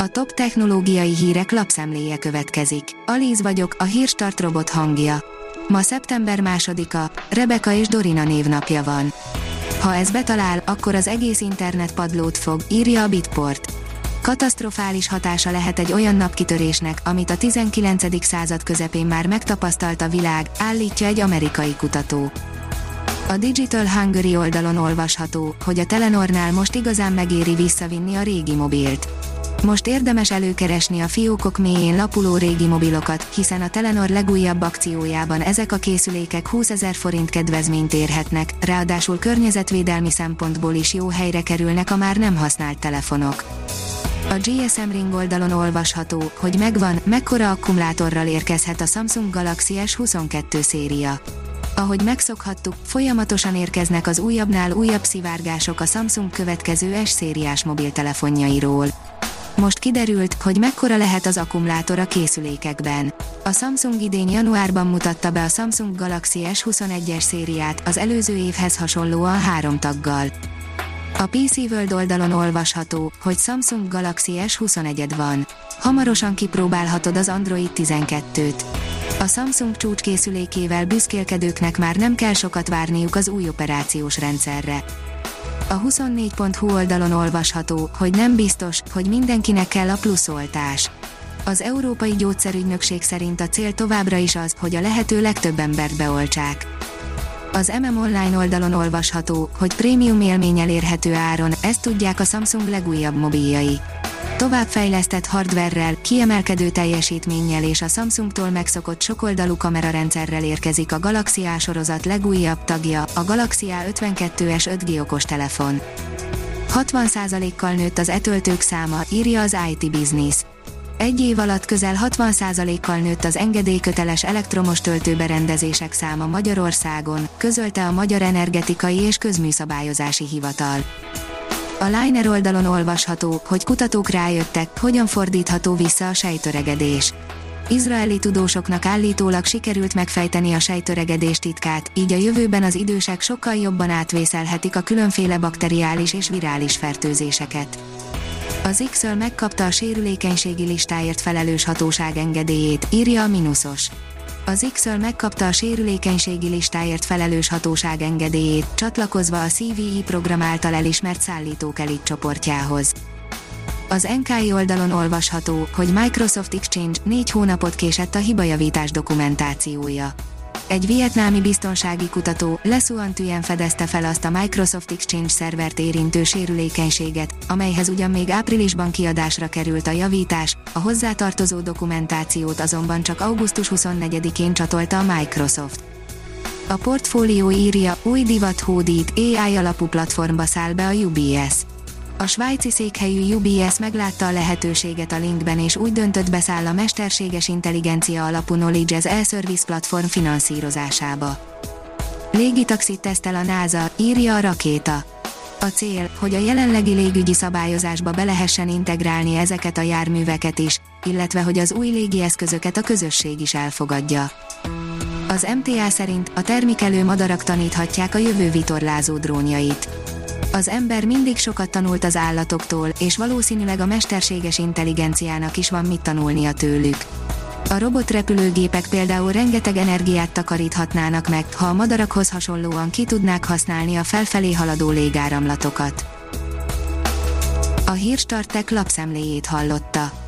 A top technológiai hírek lapszemléje következik. Alíz vagyok, a hírstart robot hangja. Ma szeptember másodika, Rebeka és Dorina névnapja van. Ha ez betalál, akkor az egész internet padlót fog, írja a Bitport. Katasztrofális hatása lehet egy olyan napkitörésnek, amit a 19. század közepén már megtapasztalt a világ, állítja egy amerikai kutató. A Digital Hungary oldalon olvasható, hogy a Telenornál most igazán megéri visszavinni a régi mobilt. Most érdemes előkeresni a fiókok mélyén lapuló régi mobilokat, hiszen a Telenor legújabb akciójában ezek a készülékek 20 ezer forint kedvezményt érhetnek, ráadásul környezetvédelmi szempontból is jó helyre kerülnek a már nem használt telefonok. A GSM Ring oldalon olvasható, hogy megvan, mekkora akkumulátorral érkezhet a Samsung Galaxy S22 széria. Ahogy megszokhattuk, folyamatosan érkeznek az újabbnál újabb szivárgások a Samsung következő S szériás mobiltelefonjairól. Most kiderült, hogy mekkora lehet az akkumulátor a készülékekben. A Samsung idén januárban mutatta be a Samsung Galaxy S21-es szériát, az előző évhez hasonlóan három taggal. A PC World oldalon olvasható, hogy Samsung Galaxy S21-ed van. Hamarosan kipróbálhatod az Android 12-t. A Samsung csúcskészülékével büszkélkedőknek már nem kell sokat várniuk az új operációs rendszerre. A 24.hu oldalon olvasható, hogy nem biztos, hogy mindenkinek kell a pluszoltás. Az Európai Gyógyszerügynökség szerint a cél továbbra is az, hogy a lehető legtöbb embert beoltsák. Az MM Online oldalon olvasható, hogy prémium élmény elérhető áron, ezt tudják a Samsung legújabb mobiljai. Továbbfejlesztett hardverrel, kiemelkedő teljesítménnyel és a Samsungtól megszokott sokoldalú kamerarendszerrel érkezik a Galaxy A sorozat legújabb tagja, a Galaxy A52s 5G okostelefon. 60%-kal nőtt az etöltők száma, írja az IT Business. Egy év alatt közel 60%-kal nőtt az engedélyköteles elektromos töltőberendezések száma Magyarországon, közölte a Magyar Energetikai és Közműszabályozási Hivatal. A Liner oldalon olvasható, hogy kutatók rájöttek, hogyan fordítható vissza a sejtöregedés. Izraeli tudósoknak állítólag sikerült megfejteni a sejtöregedés titkát, így a jövőben az idősek sokkal jobban átvészelhetik a különféle bakteriális és virális fertőzéseket. Az x megkapta a sérülékenységi listáért felelős hatóság engedélyét, írja a Minusos. Az x megkapta a sérülékenységi listáért felelős hatóság engedélyét, csatlakozva a CVE program által elismert szállítók elit csoportjához. Az NKI oldalon olvasható, hogy Microsoft Exchange négy hónapot késett a hibajavítás dokumentációja egy vietnámi biztonsági kutató, Lesuan Tuyen fedezte fel azt a Microsoft Exchange szervert érintő sérülékenységet, amelyhez ugyan még áprilisban kiadásra került a javítás, a hozzátartozó dokumentációt azonban csak augusztus 24-én csatolta a Microsoft. A portfólió írja, új divat hódít, AI alapú platformba száll be a UBS. A svájci székhelyű UBS meglátta a lehetőséget a linkben és úgy döntött beszáll a mesterséges intelligencia alapú Knowledge as e-Service platform finanszírozásába. Légitaxit tesztel a NASA, írja a rakéta. A cél, hogy a jelenlegi légügyi szabályozásba be lehessen integrálni ezeket a járműveket is, illetve hogy az új légieszközöket a közösség is elfogadja. Az MTA szerint a termikelő madarak taníthatják a jövő vitorlázó drónjait az ember mindig sokat tanult az állatoktól, és valószínűleg a mesterséges intelligenciának is van mit tanulnia tőlük. A robotrepülőgépek például rengeteg energiát takaríthatnának meg, ha a madarakhoz hasonlóan ki tudnák használni a felfelé haladó légáramlatokat. A Hírstartek lapszemléjét hallotta.